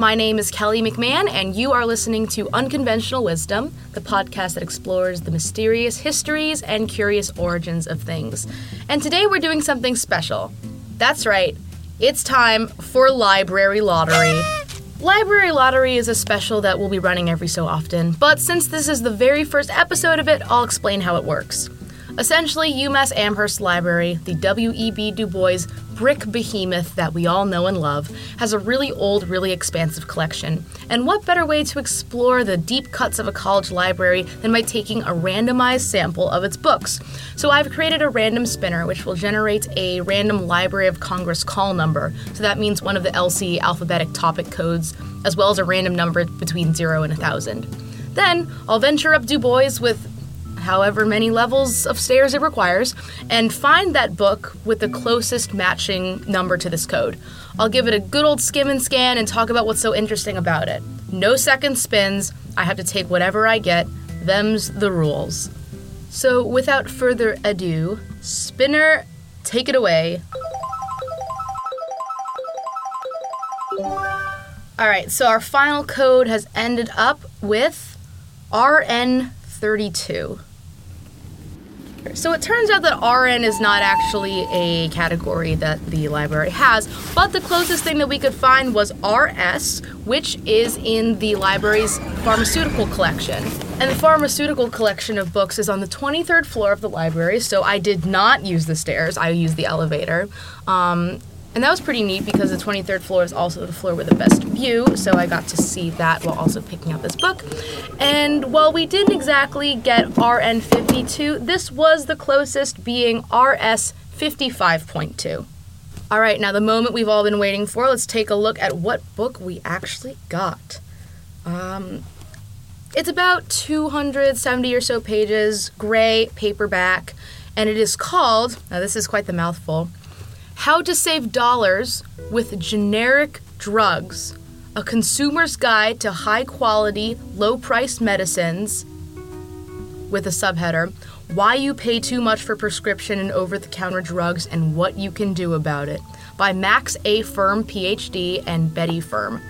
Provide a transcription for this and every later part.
My name is Kelly McMahon, and you are listening to Unconventional Wisdom, the podcast that explores the mysterious histories and curious origins of things. And today we're doing something special. That's right, it's time for Library Lottery. Library Lottery is a special that we'll be running every so often, but since this is the very first episode of it, I'll explain how it works. Essentially, UMass Amherst Library, the W.E.B. Du Bois brick behemoth that we all know and love, has a really old, really expansive collection. And what better way to explore the deep cuts of a college library than by taking a randomized sample of its books? So I've created a random spinner which will generate a random Library of Congress call number. So that means one of the LC alphabetic topic codes, as well as a random number between 0 and 1000. Then I'll venture up Du Bois with however many levels of stairs it requires, and find that book with the closest matching number to this code. I'll give it a good old skim and scan and talk about what's so interesting about it. No second spins, I have to take whatever I get. Them's the rules. So, without further ado, Spinner, take it away. Alright, so our final code has ended up with RN32. So it turns out that RN is not actually a category that the library has, but the closest thing that we could find was RS, which is in the library's pharmaceutical collection. And the pharmaceutical collection of books is on the 23rd floor of the library, so I did not use the stairs, I used the elevator. Um, and that was pretty neat because the 23rd floor is also the floor with the best view, so I got to see that while also picking out this book. And while we didn't exactly get RN52, this was the closest being RS 55.2. All right, now the moment we've all been waiting for, let's take a look at what book we actually got. Um, it's about 270 or so pages, gray paperback, and it is called, now this is quite the mouthful, how to Save Dollars with Generic Drugs A Consumer's Guide to High Quality, Low Priced Medicines, with a subheader Why You Pay Too Much for Prescription and Over the Counter Drugs and What You Can Do About It by Max A. Firm, PhD, and Betty Firm.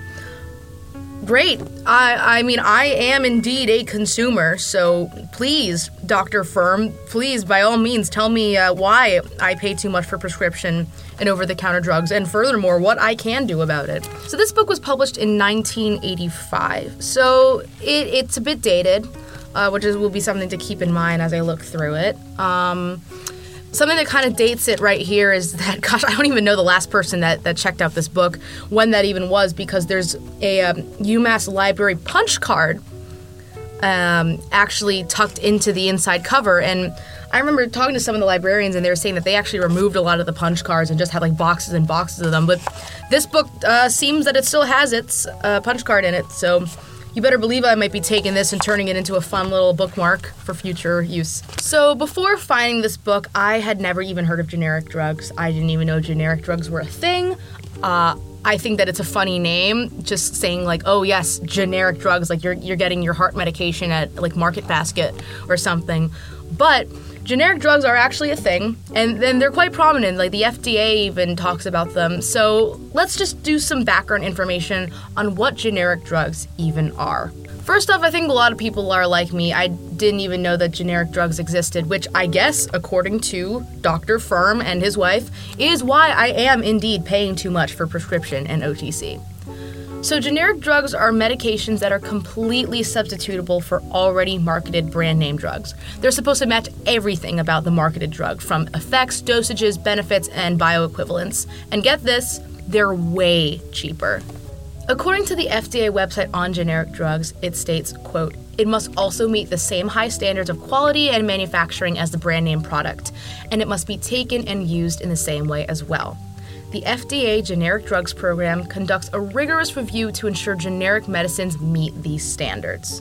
Great. I I mean I am indeed a consumer, so please, Dr. Firm, please by all means tell me uh, why I pay too much for prescription and over-the-counter drugs and furthermore what I can do about it. So this book was published in 1985. So it, it's a bit dated, uh, which is, will be something to keep in mind as I look through it. Um, something that kind of dates it right here is that gosh i don't even know the last person that, that checked out this book when that even was because there's a um, umass library punch card um, actually tucked into the inside cover and i remember talking to some of the librarians and they were saying that they actually removed a lot of the punch cards and just had like boxes and boxes of them but this book uh, seems that it still has its uh, punch card in it so you better believe I might be taking this and turning it into a fun little bookmark for future use. So, before finding this book, I had never even heard of generic drugs. I didn't even know generic drugs were a thing. Uh, I think that it's a funny name, just saying like, oh yes, generic drugs, like you're you're getting your heart medication at like Market Basket or something. But generic drugs are actually a thing, and then they're quite prominent. Like the FDA even talks about them. So let's just do some background information on what generic drugs even are. First off, I think a lot of people are like me. I didn't even know that generic drugs existed, which I guess, according to Dr. Firm and his wife, is why I am indeed paying too much for prescription and OTC. So, generic drugs are medications that are completely substitutable for already marketed brand name drugs. They're supposed to match everything about the marketed drug, from effects, dosages, benefits, and bioequivalence. And get this, they're way cheaper. According to the FDA website on generic drugs, it states, quote, it must also meet the same high standards of quality and manufacturing as the brand name product, and it must be taken and used in the same way as well the FDA Generic Drugs Program conducts a rigorous review to ensure generic medicines meet these standards.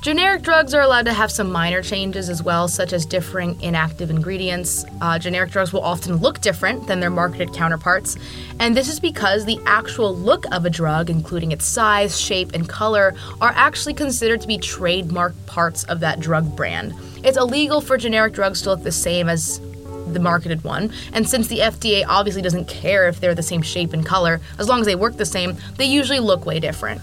Generic drugs are allowed to have some minor changes as well, such as differing inactive ingredients. Uh, generic drugs will often look different than their marketed counterparts, and this is because the actual look of a drug, including its size, shape, and color, are actually considered to be trademark parts of that drug brand. It's illegal for generic drugs to look the same as the marketed one. And since the FDA obviously doesn't care if they're the same shape and color, as long as they work the same, they usually look way different.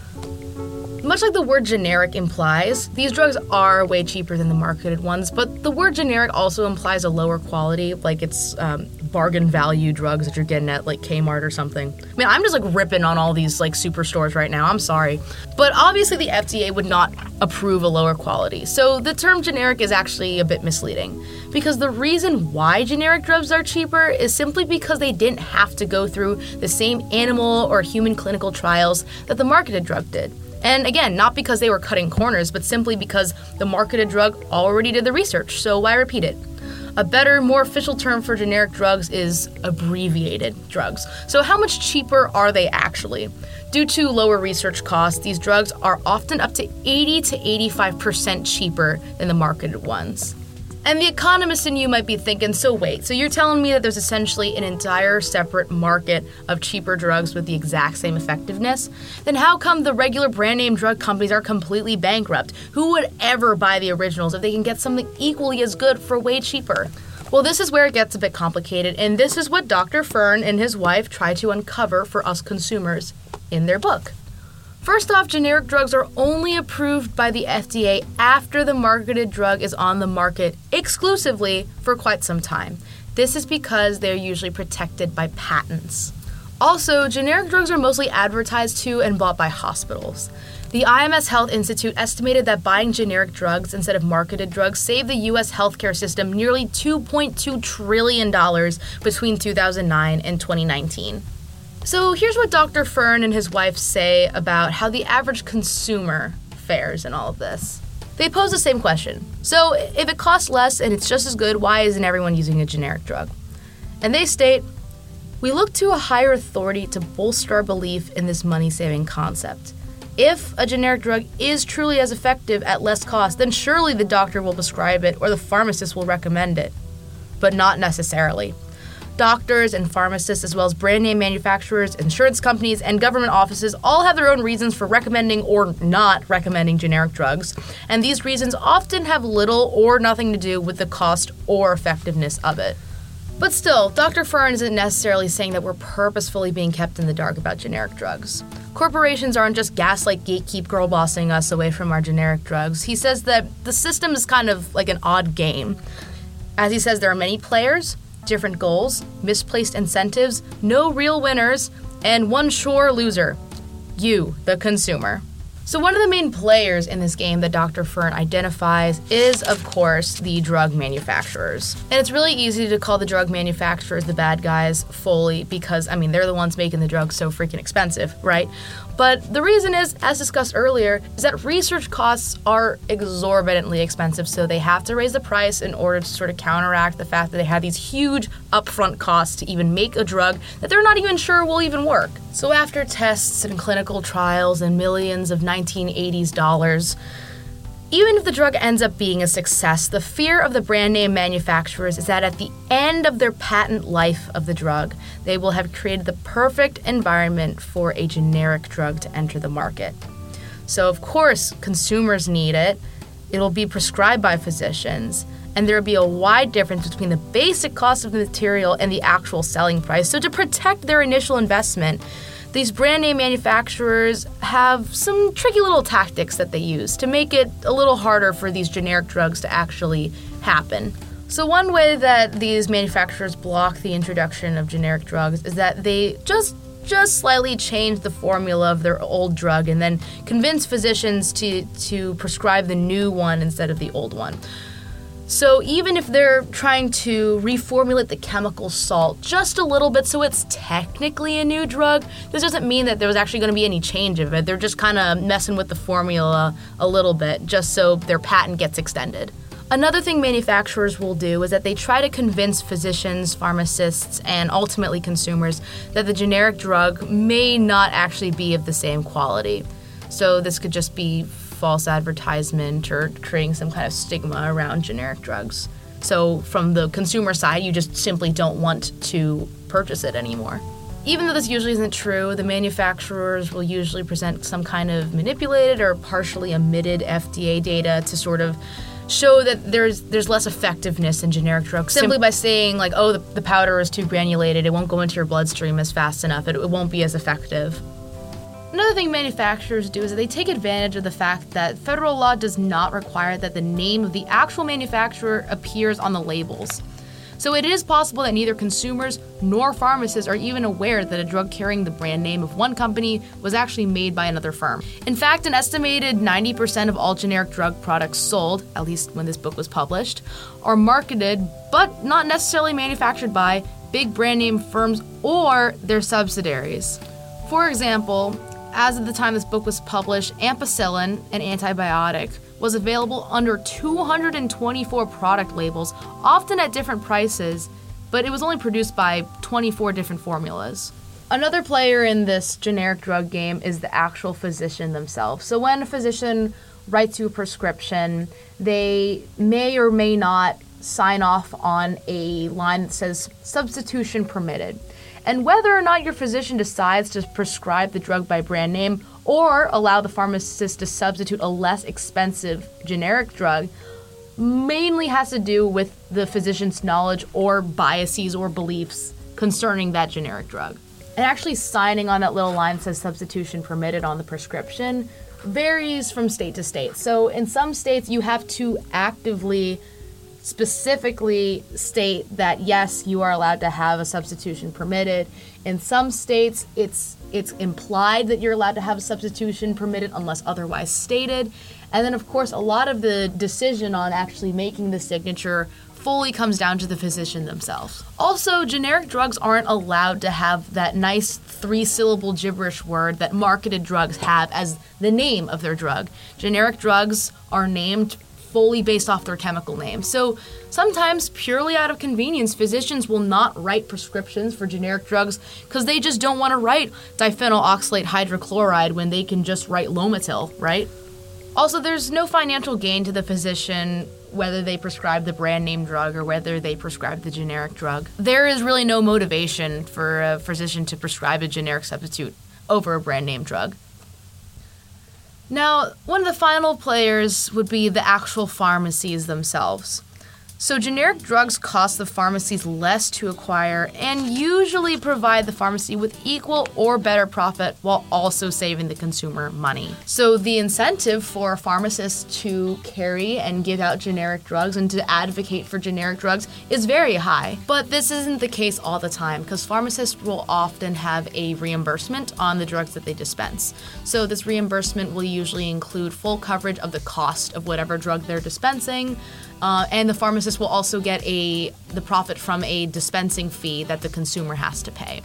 Much like the word generic implies, these drugs are way cheaper than the marketed ones, but the word generic also implies a lower quality, like it's um, bargain value drugs that you're getting at like Kmart or something. I mean, I'm just like ripping on all these like superstores right now. I'm sorry. But obviously, the FDA would not approve a lower quality. So the term generic is actually a bit misleading because the reason why generic drugs are cheaper is simply because they didn't have to go through the same animal or human clinical trials that the marketed drug did. And again, not because they were cutting corners, but simply because the marketed drug already did the research, so why repeat it? A better, more official term for generic drugs is abbreviated drugs. So, how much cheaper are they actually? Due to lower research costs, these drugs are often up to 80 to 85% cheaper than the marketed ones. And the economist in you might be thinking, so wait, so you're telling me that there's essentially an entire separate market of cheaper drugs with the exact same effectiveness? Then how come the regular brand name drug companies are completely bankrupt? Who would ever buy the originals if they can get something equally as good for way cheaper? Well, this is where it gets a bit complicated, and this is what Dr. Firm and his wife try to uncover for us consumers in their book. First off, generic drugs are only approved by the FDA after the marketed drug is on the market exclusively for quite some time. This is because they're usually protected by patents. Also, generic drugs are mostly advertised to and bought by hospitals. The IMS Health Institute estimated that buying generic drugs instead of marketed drugs saved the US healthcare system nearly $2.2 trillion between 2009 and 2019. So here's what Dr. Firm and his wife say about how the average consumer fares in all of this. They pose the same question. So, if it costs less and it's just as good, why isn't everyone using a generic drug? And they state We look to a higher authority to bolster our belief in this money saving concept. If a generic drug is truly as effective at less cost, then surely the doctor will prescribe it or the pharmacist will recommend it. But not necessarily. Doctors and pharmacists, as well as brand name manufacturers, insurance companies, and government offices, all have their own reasons for recommending or not recommending generic drugs, and these reasons often have little or nothing to do with the cost or effectiveness of it. But still, Dr. Firm isn't necessarily saying that we're purposefully being kept in the dark about generic drugs. Corporations aren't just gaslight gatekeep girl bossing us away from our generic drugs. He says that the system is kind of like an odd game. As he says, there are many players, different goals, misplaced incentives, no real winners, and one sure loser you, the consumer. So, one of the main players in this game that Dr. Firm identifies is, of course, the drug manufacturers. And it's really easy to call the drug manufacturers the bad guys fully because, I mean, they're the ones making the drugs so freaking expensive, right? But the reason is, as discussed earlier, is that research costs are exorbitantly expensive, so they have to raise the price in order to sort of counteract the fact that they have these huge upfront costs to even make a drug that they're not even sure will even work. So after tests and clinical trials and millions of 1980s dollars, even if the drug ends up being a success, the fear of the brand name manufacturers is that at the end of their patent life of the drug, they will have created the perfect environment for a generic drug to enter the market. So, of course, consumers need it, it'll be prescribed by physicians, and there will be a wide difference between the basic cost of the material and the actual selling price. So, to protect their initial investment, these brand name manufacturers have some tricky little tactics that they use to make it a little harder for these generic drugs to actually happen. So, one way that these manufacturers block the introduction of generic drugs is that they just just slightly change the formula of their old drug and then convince physicians to, to prescribe the new one instead of the old one. So even if they're trying to reformulate the chemical salt just a little bit so it's technically a new drug, this doesn't mean that there was actually going to be any change of it. They're just kind of messing with the formula a little bit just so their patent gets extended. Another thing manufacturers will do is that they try to convince physicians, pharmacists, and ultimately consumers that the generic drug may not actually be of the same quality. So this could just be false advertisement or creating some kind of stigma around generic drugs. So, from the consumer side, you just simply don't want to purchase it anymore. Even though this usually isn't true, the manufacturers will usually present some kind of manipulated or partially omitted FDA data to sort of show that there's there's less effectiveness in generic drugs simply by saying like, oh, the, the powder is too granulated, it won't go into your bloodstream as fast enough, it, it won't be as effective. Another thing manufacturers do is that they take advantage of the fact that federal law does not require that the name of the actual manufacturer appears on the labels. So it is possible that neither consumers nor pharmacists are even aware that a drug carrying the brand name of one company was actually made by another firm. In fact, an estimated 90% of all generic drug products sold, at least when this book was published, are marketed but not necessarily manufactured by big brand name firms or their subsidiaries. For example, as of the time this book was published, ampicillin, an antibiotic, was available under 224 product labels, often at different prices, but it was only produced by 24 different formulas. Another player in this generic drug game is the actual physician themselves. So when a physician writes you a prescription, they may or may not sign off on a line that says substitution permitted. And whether or not your physician decides to prescribe the drug by brand name or allow the pharmacist to substitute a less expensive generic drug mainly has to do with the physician's knowledge or biases or beliefs concerning that generic drug. And actually signing on that little line says substitution permitted on the prescription varies from state to state. So in some states you have to actively specifically state that yes, you are allowed to have a substitution permitted. In some states, it's it's implied that you're allowed to have a substitution permitted unless otherwise stated. And then of course, a lot of the decision on actually making the signature fully comes down to the physician themselves. Also, generic drugs aren't allowed to have that nice three syllable gibberish word that marketed drugs have as the name of their drug. Generic drugs are named fully based off their chemical name. So sometimes, purely out of convenience, physicians will not write prescriptions for generic drugs because they just don't want to write diphenoxylate hydrochloride when they can just write Lomotil, right? Also, there's no financial gain to the physician whether they prescribe the brand name drug or whether they prescribe the generic drug. There is really no motivation for a physician to prescribe a generic substitute over a brand name drug. Now, one of the final players would be the actual pharmacies themselves. So, generic drugs cost the pharmacies less to acquire and usually provide the pharmacy with equal or better profit while also saving the consumer money. So, the incentive for pharmacists to carry and give out generic drugs and to advocate for generic drugs is very high. But this isn't the case all the time because pharmacists will often have a reimbursement on the drugs that they dispense. So, this reimbursement will usually include full coverage of the cost of whatever drug they're dispensing. Uh, and the pharmacist will also get a the profit from a dispensing fee that the consumer has to pay.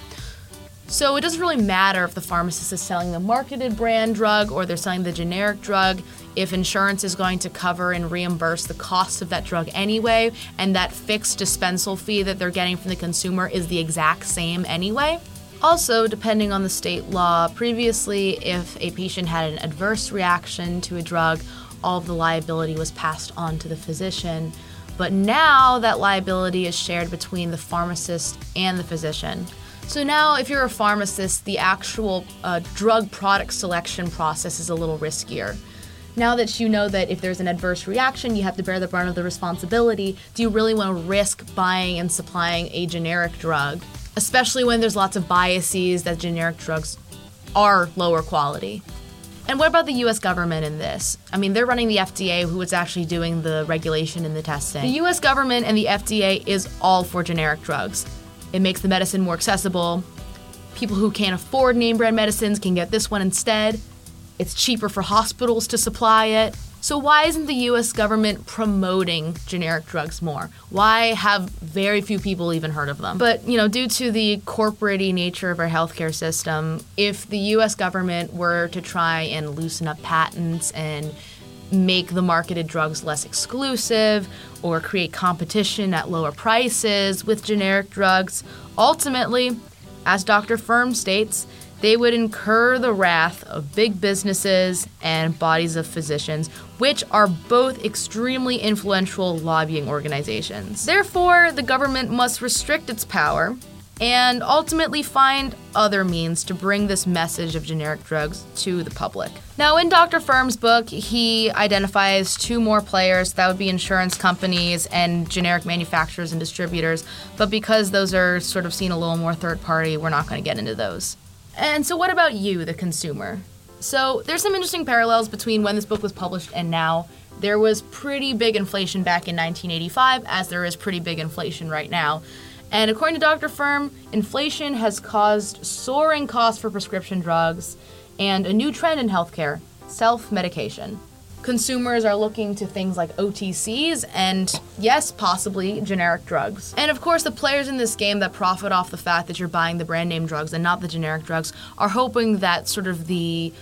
So it doesn't really matter if the pharmacist is selling the marketed brand drug or they're selling the generic drug, if insurance is going to cover and reimburse the cost of that drug anyway, and that fixed dispensal fee that they're getting from the consumer is the exact same anyway. Also, depending on the state law, previously, if a patient had an adverse reaction to a drug all of the liability was passed on to the physician. But now that liability is shared between the pharmacist and the physician. So now, if you're a pharmacist, the actual uh, drug product selection process is a little riskier. Now that you know that if there's an adverse reaction, you have to bear the brunt of the responsibility, do you really want to risk buying and supplying a generic drug? Especially when there's lots of biases that generic drugs are lower quality. And what about the US government in this? I mean, they're running the FDA, who is actually doing the regulation and the testing. The US government and the FDA is all for generic drugs. It makes the medicine more accessible. People who can't afford name brand medicines can get this one instead. It's cheaper for hospitals to supply it. So, why isn't the US government promoting generic drugs more? Why have very few people even heard of them? But, you know, due to the corporate nature of our healthcare system, if the US government were to try and loosen up patents and make the marketed drugs less exclusive or create competition at lower prices with generic drugs, ultimately, as Dr. Firm states, they would incur the wrath of big businesses and bodies of physicians, which are both extremely influential lobbying organizations. Therefore, the government must restrict its power and ultimately find other means to bring this message of generic drugs to the public. Now, in Dr. Firm's book, he identifies two more players that would be insurance companies and generic manufacturers and distributors, but because those are sort of seen a little more third party, we're not going to get into those. And so, what about you, the consumer? So, there's some interesting parallels between when this book was published and now. There was pretty big inflation back in 1985, as there is pretty big inflation right now. And according to Dr. Firm, inflation has caused soaring costs for prescription drugs and a new trend in healthcare self medication. Consumers are looking to things like OTCs and, yes, possibly generic drugs. And of course, the players in this game that profit off the fact that you're buying the brand name drugs and not the generic drugs are hoping that sort of the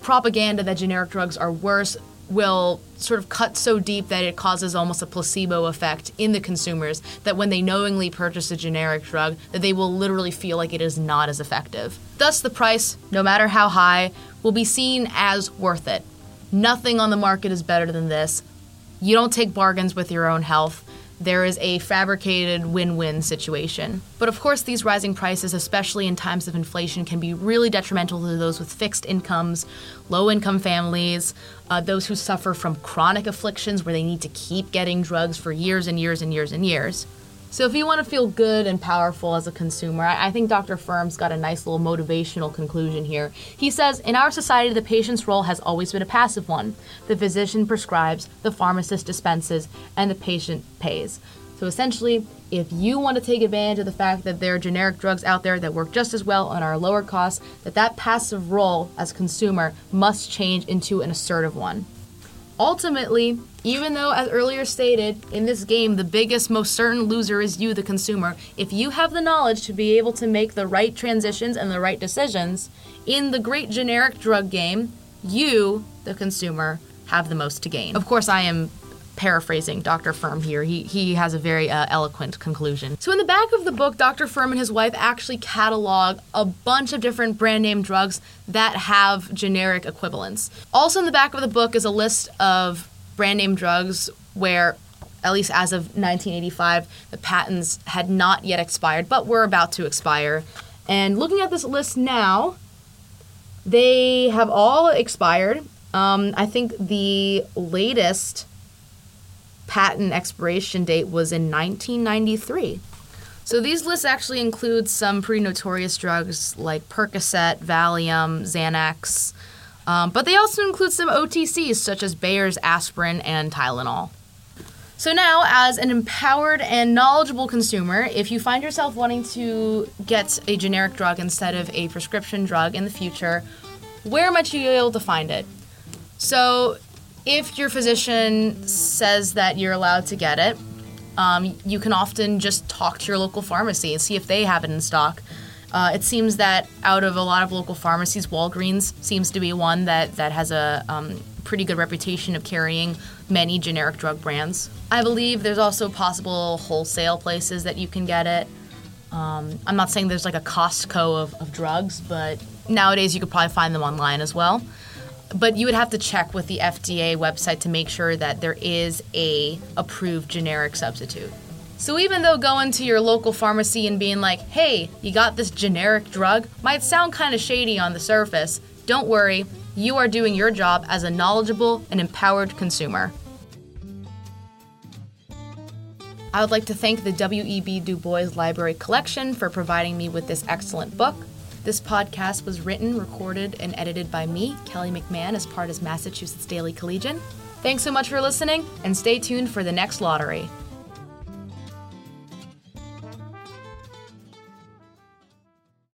propaganda that generic drugs are worse will sort of cut so deep that it causes almost a placebo effect in the consumers that when they knowingly purchase a generic drug that they will literally feel like it is not as effective. Thus the price, no matter how high, will be seen as worth it. Nothing on the market is better than this. You don't take bargains with your own health there is a fabricated win win situation. But of course, these rising prices, especially in times of inflation, can be really detrimental to those with fixed incomes, low income families, uh, those who suffer from chronic afflictions where they need to keep getting drugs for years and years and years and years. So if you want to feel good and powerful as a consumer, I, I think Dr. Firm's got a nice little motivational conclusion here. He says, in our society, the patient's role has always been a passive one. The physician prescribes, the pharmacist dispenses, and the patient pays. So essentially, if you want to take advantage of the fact that there are generic drugs out there that work just as well and are lower cost, that that passive role as consumer must change into an assertive one. Ultimately, even though, as earlier stated, in this game, the biggest, most certain loser is you, the consumer, if you have the knowledge to be able to make the right transitions and the right decisions in the great generic drug game, you, the consumer, have the most to gain. Of course, I am paraphrasing Dr. Firm here. He, he has a very uh, eloquent conclusion. So, in the back of the book, Dr. Firm and his wife actually catalog a bunch of different brand name drugs that have generic equivalents. Also, in the back of the book is a list of brand name drugs where at least as of 1985, the patents had not yet expired, but were about to expire. And looking at this list now, they have all expired. Um, I think the latest patent expiration date was in 1993. So these lists actually include some pretty notorious drugs like Percocet, Valium, Xanax, um, but they also include some OTCs such as Bayer's aspirin and Tylenol. So now, as an empowered and knowledgeable consumer, if you find yourself wanting to get a generic drug instead of a prescription drug in the future, where might you be able to find it? So if your physician says that you're allowed to get it, um, you can often just talk to your local pharmacy and see if they have it in stock. Uh, it seems that out of a lot of local pharmacies, Walgreens seems to be one that, that has a um, pretty good reputation of carrying many generic drug brands. I believe there's also possible wholesale places that you can get it. Um, I'm not saying there's like a Costco of, of drugs, but nowadays you could probably find them online as well but you would have to check with the FDA website to make sure that there is a approved generic substitute. So even though going to your local pharmacy and being like, "Hey, you got this generic drug," might sound kind of shady on the surface, don't worry. You are doing your job as a knowledgeable and empowered consumer. I would like to thank the W.E.B. Du Bois Library Collection for providing me with this excellent book. This podcast was written, recorded, and edited by me, Kelly McMahon, as part of Massachusetts Daily Collegian. Thanks so much for listening, and stay tuned for the next lottery.